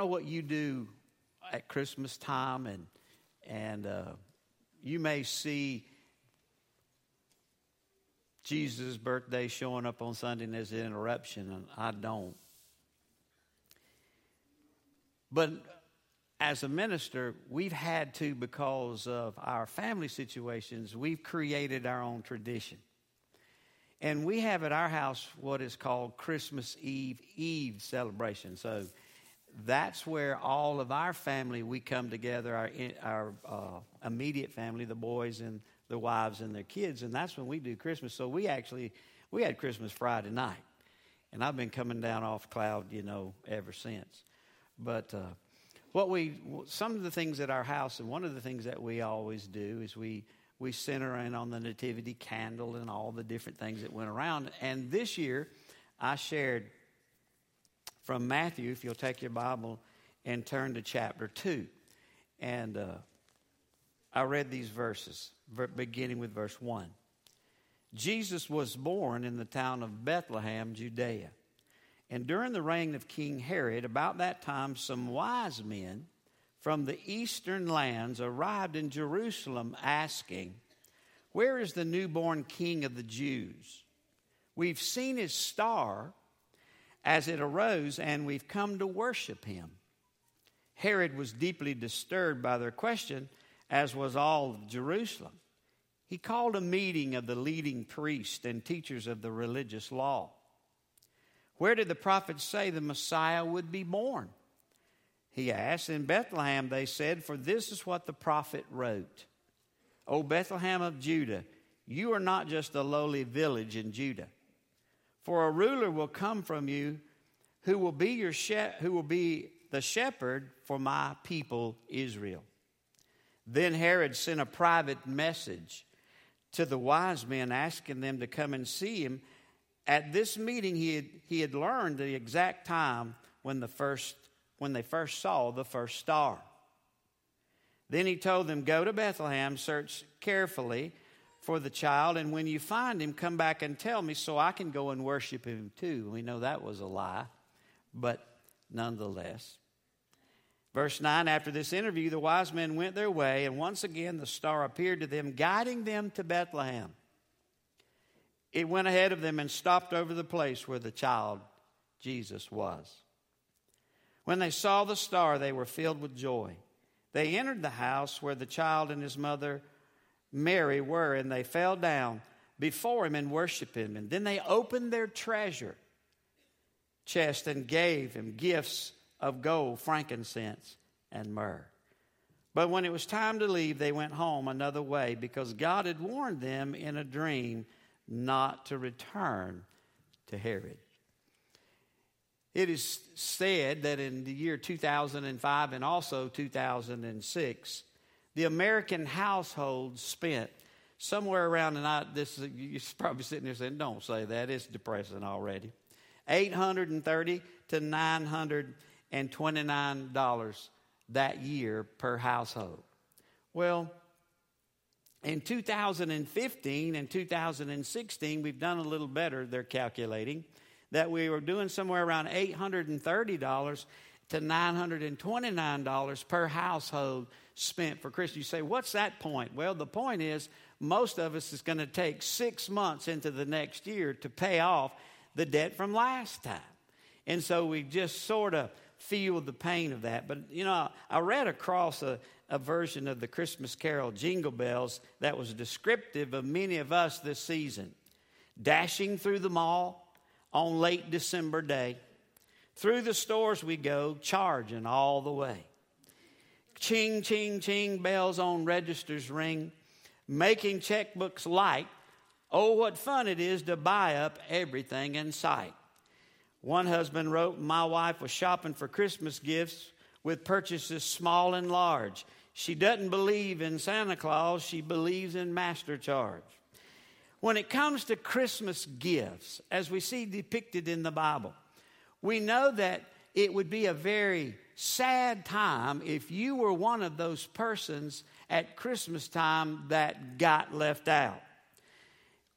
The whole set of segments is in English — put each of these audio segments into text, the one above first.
know what you do at Christmas time, and and uh, you may see Jesus' birthday showing up on Sunday and there's an interruption, and I don't. But as a minister, we've had to, because of our family situations, we've created our own tradition. And we have at our house what is called Christmas Eve Eve celebration. So that's where all of our family we come together, our our uh, immediate family, the boys and the wives and their kids, and that's when we do Christmas. So we actually we had Christmas Friday night, and I've been coming down off cloud, you know, ever since. But uh, what we some of the things at our house, and one of the things that we always do is we we center in on the nativity candle and all the different things that went around. And this year, I shared from Matthew. If you'll take your Bible and turn to chapter two, and uh, I read these verses, beginning with verse one. Jesus was born in the town of Bethlehem, Judea and during the reign of King Herod, about that time, some wise men from the eastern lands arrived in Jerusalem asking, Where is the newborn king of the Jews? We've seen his star as it arose, and we've come to worship him. Herod was deeply disturbed by their question, as was all of Jerusalem. He called a meeting of the leading priests and teachers of the religious law. Where did the prophets say the Messiah would be born? He asked. In Bethlehem, they said, For this is what the prophet wrote O Bethlehem of Judah, you are not just a lowly village in Judah. For a ruler will come from you who will be, your she- who will be the shepherd for my people Israel. Then Herod sent a private message to the wise men asking them to come and see him at this meeting, he had, he had learned the exact time when, the first, when they first saw the first star. Then he told them, Go to Bethlehem, search carefully for the child, and when you find him, come back and tell me so I can go and worship him too. We know that was a lie, but nonetheless. Verse 9 After this interview, the wise men went their way, and once again the star appeared to them, guiding them to Bethlehem it went ahead of them and stopped over the place where the child Jesus was. When they saw the star, they were filled with joy. They entered the house where the child and his mother Mary were, and they fell down before him and worshiped him. And then they opened their treasure chest and gave him gifts of gold, frankincense, and myrrh. But when it was time to leave, they went home another way because God had warned them in a dream not to return to Herod. It is said that in the year 2005 and also 2006, the American household spent somewhere around, and I, this you're probably sitting there saying, "Don't say that; it's depressing already." 830 to 929 dollars that year per household. Well, in 2015 and 2016, we've done a little better, they're calculating, that we were doing somewhere around $830 to $929 per household spent for Christmas. You say, what's that point? Well, the point is, most of us is going to take six months into the next year to pay off the debt from last time. And so we just sort of feel the pain of that. But, you know, I read across a, a version of the Christmas carol Jingle Bells that was descriptive of many of us this season. Dashing through the mall on late December day. Through the stores we go, charging all the way. Ching, ching, ching, bells on registers ring, making checkbooks light. Oh, what fun it is to buy up everything in sight. One husband wrote, My wife was shopping for Christmas gifts with purchases small and large. She doesn't believe in Santa Claus, she believes in Master Charge. When it comes to Christmas gifts, as we see depicted in the Bible, we know that it would be a very sad time if you were one of those persons at Christmas time that got left out.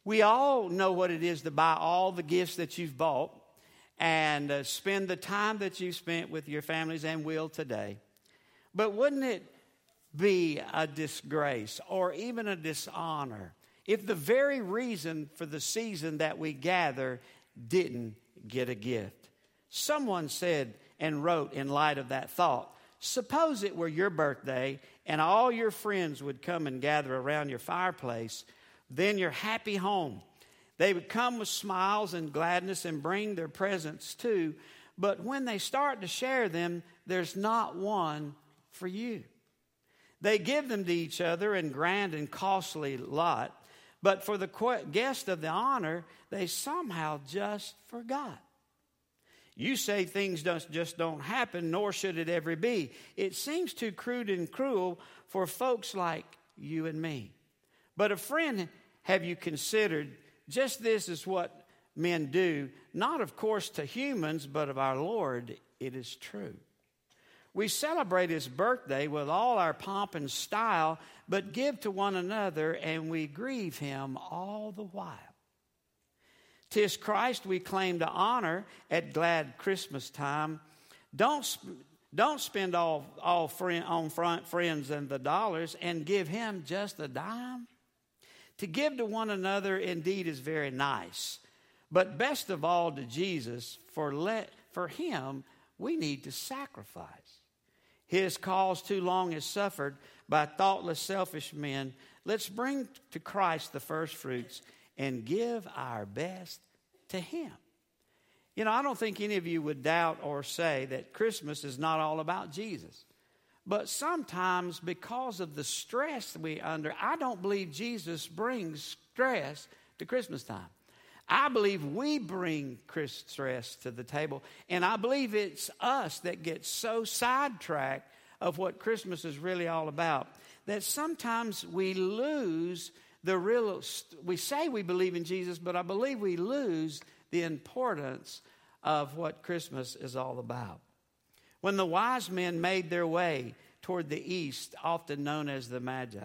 We all know what it is to buy all the gifts that you've bought, and uh, spend the time that you've spent with your families and will today. But wouldn't it be a disgrace or even a dishonor if the very reason for the season that we gather didn't get a gift? Someone said and wrote in light of that thought suppose it were your birthday and all your friends would come and gather around your fireplace, then your happy home. They would come with smiles and gladness and bring their presents too. But when they start to share them, there's not one for you. They give them to each other in grand and costly lot, but for the guest of the honor, they somehow just forgot. You say things just don't happen, nor should it ever be. It seems too crude and cruel for folks like you and me. But a friend, have you considered just this is what men do, not of course to humans, but of our Lord, it is true. We celebrate his birthday with all our pomp and style, but give to one another and we grieve him all the while. Tis Christ we claim to honor at glad Christmas time. Don't, don't spend all, all friend, on front friends and the dollars and give him just a dime. To give to one another indeed is very nice, but best of all to Jesus, for, let, for him we need to sacrifice. His cause too long has suffered by thoughtless, selfish men. Let's bring to Christ the first fruits and give our best to Him. You know, I don't think any of you would doubt or say that Christmas is not all about Jesus. But sometimes, because of the stress we under, I don't believe Jesus brings stress to Christmas time. I believe we bring stress to the table, and I believe it's us that get so sidetracked of what Christmas is really all about that sometimes we lose the real, we say we believe in Jesus, but I believe we lose the importance of what Christmas is all about. When the wise men made their way toward the east, often known as the Magi,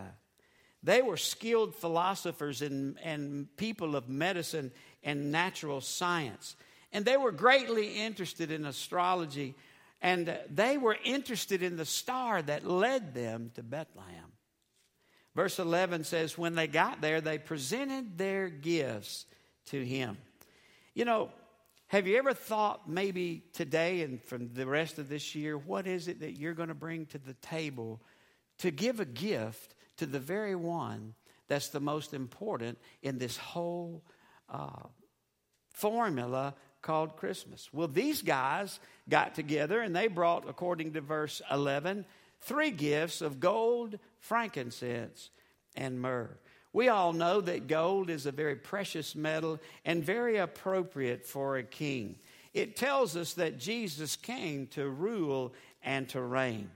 they were skilled philosophers and, and people of medicine and natural science. And they were greatly interested in astrology, and they were interested in the star that led them to Bethlehem. Verse 11 says, When they got there, they presented their gifts to him. You know, have you ever thought maybe today and from the rest of this year, what is it that you're going to bring to the table to give a gift to the very one that's the most important in this whole uh, formula called Christmas? Well, these guys got together and they brought, according to verse 11, three gifts of gold, frankincense, and myrrh. We all know that gold is a very precious metal and very appropriate for a king. It tells us that Jesus came to rule and to reign.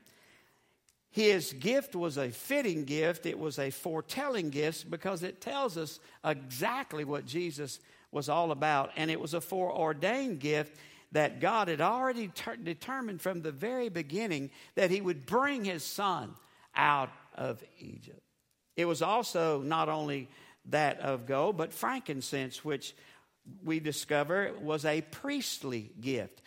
His gift was a fitting gift, it was a foretelling gift because it tells us exactly what Jesus was all about. And it was a foreordained gift that God had already ter- determined from the very beginning that He would bring His Son out of Egypt. It was also not only that of gold, but frankincense, which we discover was a priestly gift.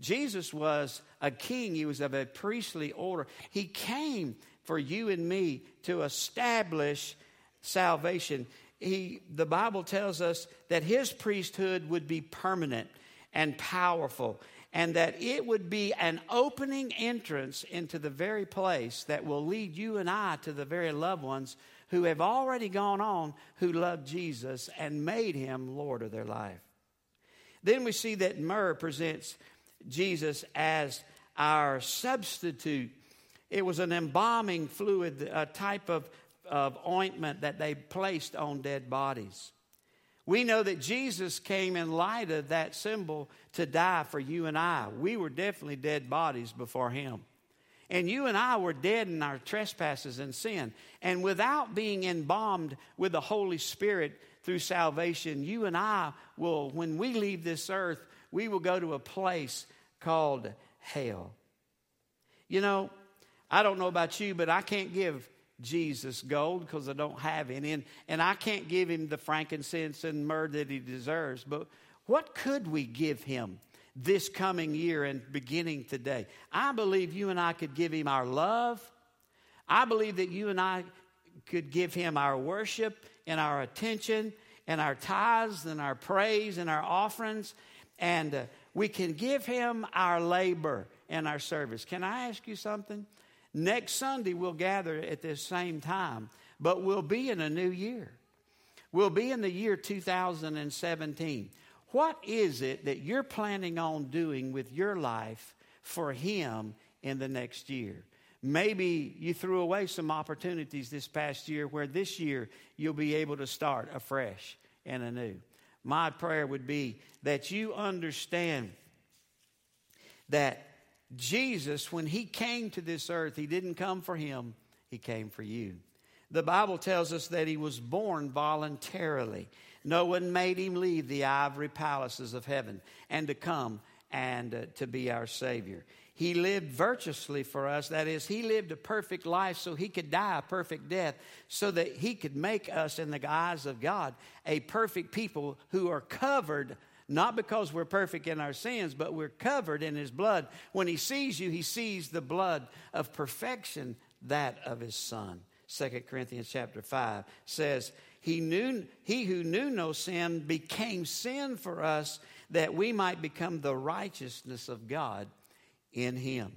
Jesus was a king, he was of a priestly order. He came for you and me to establish salvation. He, the Bible tells us that his priesthood would be permanent and powerful, and that it would be an opening entrance into the very place that will lead you and I to the very loved ones who have already gone on who love Jesus and made him Lord of their life. Then we see that myrrh presents Jesus as our substitute. It was an embalming fluid, a type of, of ointment that they placed on dead bodies. We know that Jesus came in light of that symbol to die for you and I. We were definitely dead bodies before him. And you and I were dead in our trespasses and sin. And without being embalmed with the Holy Spirit through salvation, you and I will, when we leave this earth, we will go to a place called hell. You know, I don't know about you, but I can't give Jesus gold because I don't have any. And, and I can't give him the frankincense and myrrh that he deserves. But what could we give him this coming year and beginning today. I believe you and I could give him our love. I believe that you and I could give him our worship and our attention and our tithes and our praise and our offerings. And uh, we can give him our labor and our service. Can I ask you something? Next Sunday, we'll gather at this same time, but we'll be in a new year. We'll be in the year 2017. What is it that you're planning on doing with your life for Him in the next year? Maybe you threw away some opportunities this past year where this year you'll be able to start afresh and anew. My prayer would be that you understand that Jesus, when he came to this earth, he didn't come for him, he came for you. The Bible tells us that he was born voluntarily. No one made him leave the ivory palaces of heaven and to come and uh, to be our Savior. He lived virtuously for us. That is, he lived a perfect life so he could die a perfect death, so that he could make us, in the eyes of God, a perfect people who are covered not because we're perfect in our sins, but we're covered in His blood. When He sees you, He sees the blood of perfection, that of His Son. 2 Corinthians chapter 5 says, he, knew, he who knew no sin became sin for us that we might become the righteousness of God in him.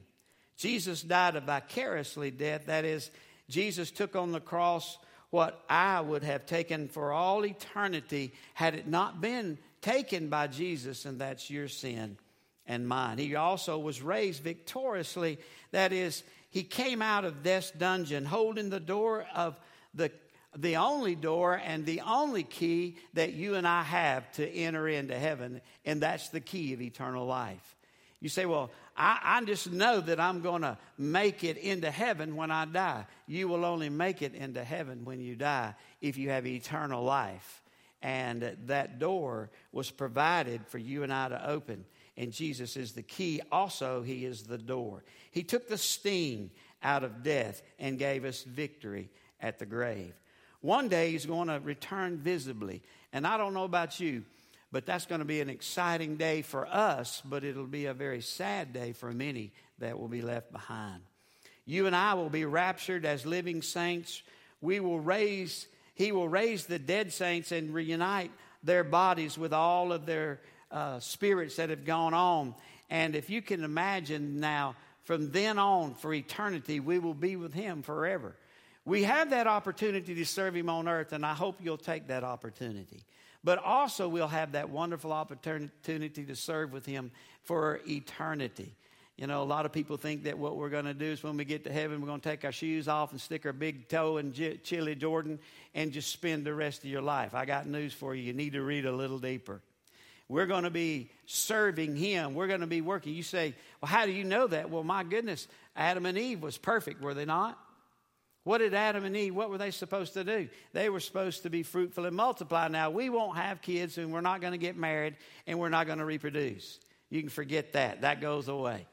Jesus died a vicariously death. That is, Jesus took on the cross what I would have taken for all eternity had it not been taken by Jesus, and that's your sin and mine. He also was raised victoriously. That is, he came out of this dungeon holding the door of the the only door and the only key that you and I have to enter into heaven, and that's the key of eternal life. You say, Well, I, I just know that I'm going to make it into heaven when I die. You will only make it into heaven when you die if you have eternal life. And that door was provided for you and I to open. And Jesus is the key. Also, He is the door. He took the sting out of death and gave us victory at the grave. One day He's going to return visibly. And I don't know about you, but that's going to be an exciting day for us, but it'll be a very sad day for many that will be left behind. You and I will be raptured as living saints. We will raise, He will raise the dead saints and reunite their bodies with all of their uh, spirits that have gone on. And if you can imagine now, from then on for eternity, we will be with Him forever. We have that opportunity to serve Him on earth, and I hope you'll take that opportunity. But also, we'll have that wonderful opportunity to serve with Him for eternity. You know, a lot of people think that what we're going to do is when we get to heaven, we're going to take our shoes off and stick our big toe in chilly Jordan and just spend the rest of your life. I got news for you. You need to read a little deeper. We're going to be serving Him. We're going to be working. You say, well, how do you know that? Well, my goodness, Adam and Eve was perfect, were they not? What did Adam and Eve, what were they supposed to do? They were supposed to be fruitful and multiply. Now, we won't have kids and we're not going to get married and we're not going to reproduce. You can forget that. That goes away.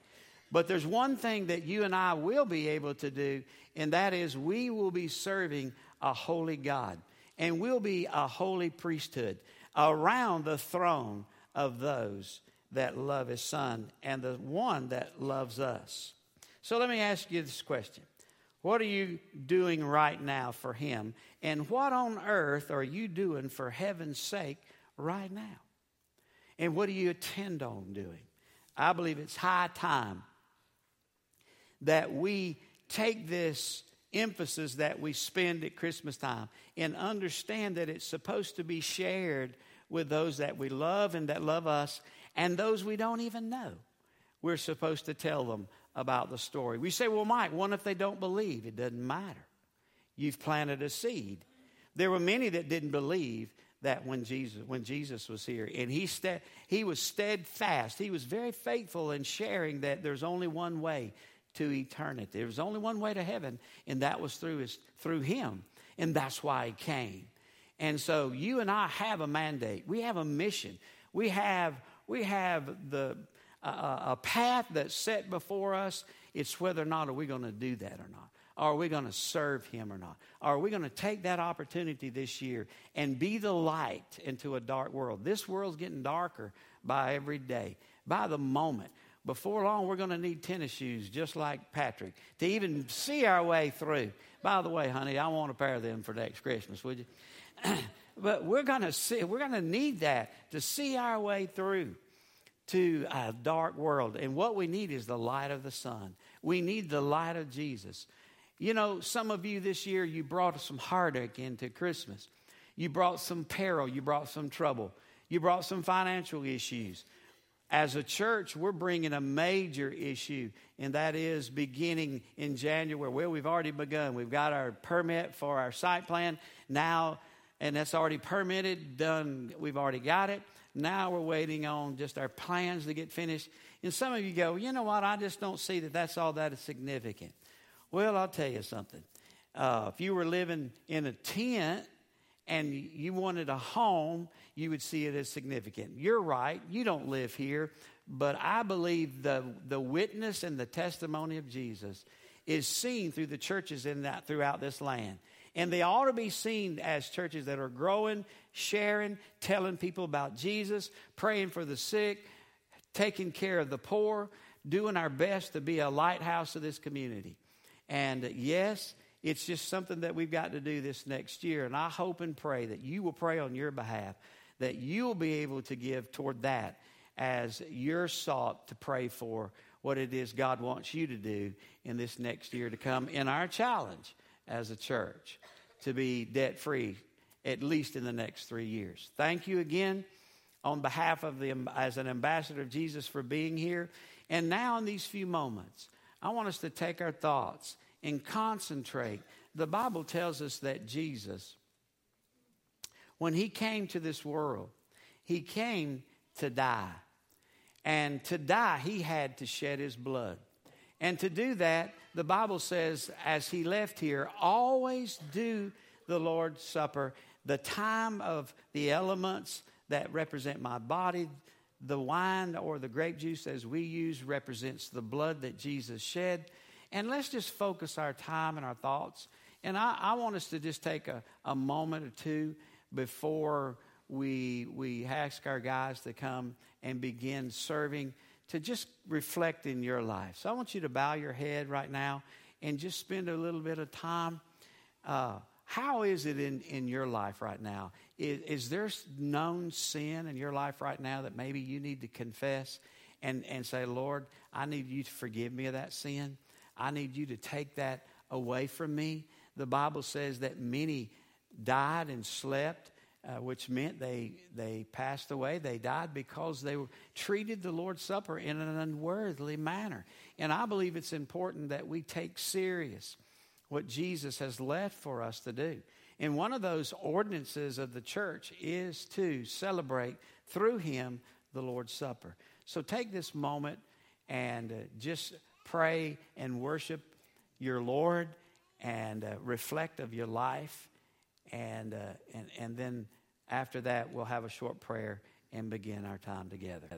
But there's one thing that you and I will be able to do, and that is we will be serving a holy God. And we'll be a holy priesthood around the throne of those that love his son and the one that loves us. So let me ask you this question what are you doing right now for Him? And what on earth are you doing for heaven's sake right now? And what do you intend on doing? I believe it's high time that we take this emphasis that we spend at Christmas time and understand that it's supposed to be shared with those that we love and that love us and those we don't even know. We're supposed to tell them about the story. We say, well, Mike, what if they don't believe? It doesn't matter. You've planted a seed. There were many that didn't believe that when Jesus, when Jesus was here. And he, he was steadfast. He was very faithful in sharing that there's only one way to eternity. There was only one way to heaven, and that was through, his, through him. And that's why he came. And so you and I have a mandate. We have a mission. We have, we have the a, a path that's set before us. It's whether or not are we going to do that or not. Are we going to serve him or not? Are we going to take that opportunity this year and be the light into a dark world? This world's getting darker by every day. by the moment. Before long, we're going to need tennis shoes just like Patrick to even see our way through. By the way, honey, I want a pair of them for next Christmas, would you? but we're going to see, we're going to need that to see our way through to a dark world. And what we need is the light of the sun. We need the light of Jesus. You know, some of you this year, you brought some heartache into Christmas. You brought some peril. You brought some trouble. You brought some financial issues. As a church, we're bringing a major issue, and that is beginning in January. Well, we've already begun. We've got our permit for our site plan now, and that's already permitted, done. We've already got it. Now we're waiting on just our plans to get finished. And some of you go, you know what? I just don't see that that's all that is significant. Well, I'll tell you something. Uh, if you were living in a tent and you wanted a home, you would see it as significant. You're right, you don't live here, but I believe the, the witness and the testimony of Jesus is seen through the churches in that throughout this land. And they ought to be seen as churches that are growing, sharing, telling people about Jesus, praying for the sick, taking care of the poor, doing our best to be a lighthouse of this community. And yes, it's just something that we've got to do this next year. And I hope and pray that you will pray on your behalf, that you'll be able to give toward that as you're sought to pray for what it is God wants you to do in this next year to come in our challenge as a church to be debt free at least in the next three years. Thank you again on behalf of the as an ambassador of Jesus for being here. And now in these few moments, I want us to take our thoughts and concentrate. The Bible tells us that Jesus, when he came to this world, he came to die. And to die, he had to shed his blood. And to do that, the Bible says, as he left here, always do the Lord's Supper, the time of the elements that represent my body, the wine or the grape juice as we use represents the blood that Jesus shed. And let's just focus our time and our thoughts. And I, I want us to just take a, a moment or two before we, we ask our guys to come and begin serving to just reflect in your life. So I want you to bow your head right now and just spend a little bit of time. Uh, how is it in, in your life right now? Is, is there known sin in your life right now that maybe you need to confess and, and say, Lord, I need you to forgive me of that sin? I need you to take that away from me. The Bible says that many died and slept, uh, which meant they, they passed away. They died because they treated the Lord's Supper in an unworthily manner. And I believe it's important that we take serious what Jesus has left for us to do. And one of those ordinances of the church is to celebrate through Him the Lord's Supper. So take this moment and uh, just pray and worship your Lord and uh, reflect of your life. And, uh, and, and then after that, we'll have a short prayer and begin our time together.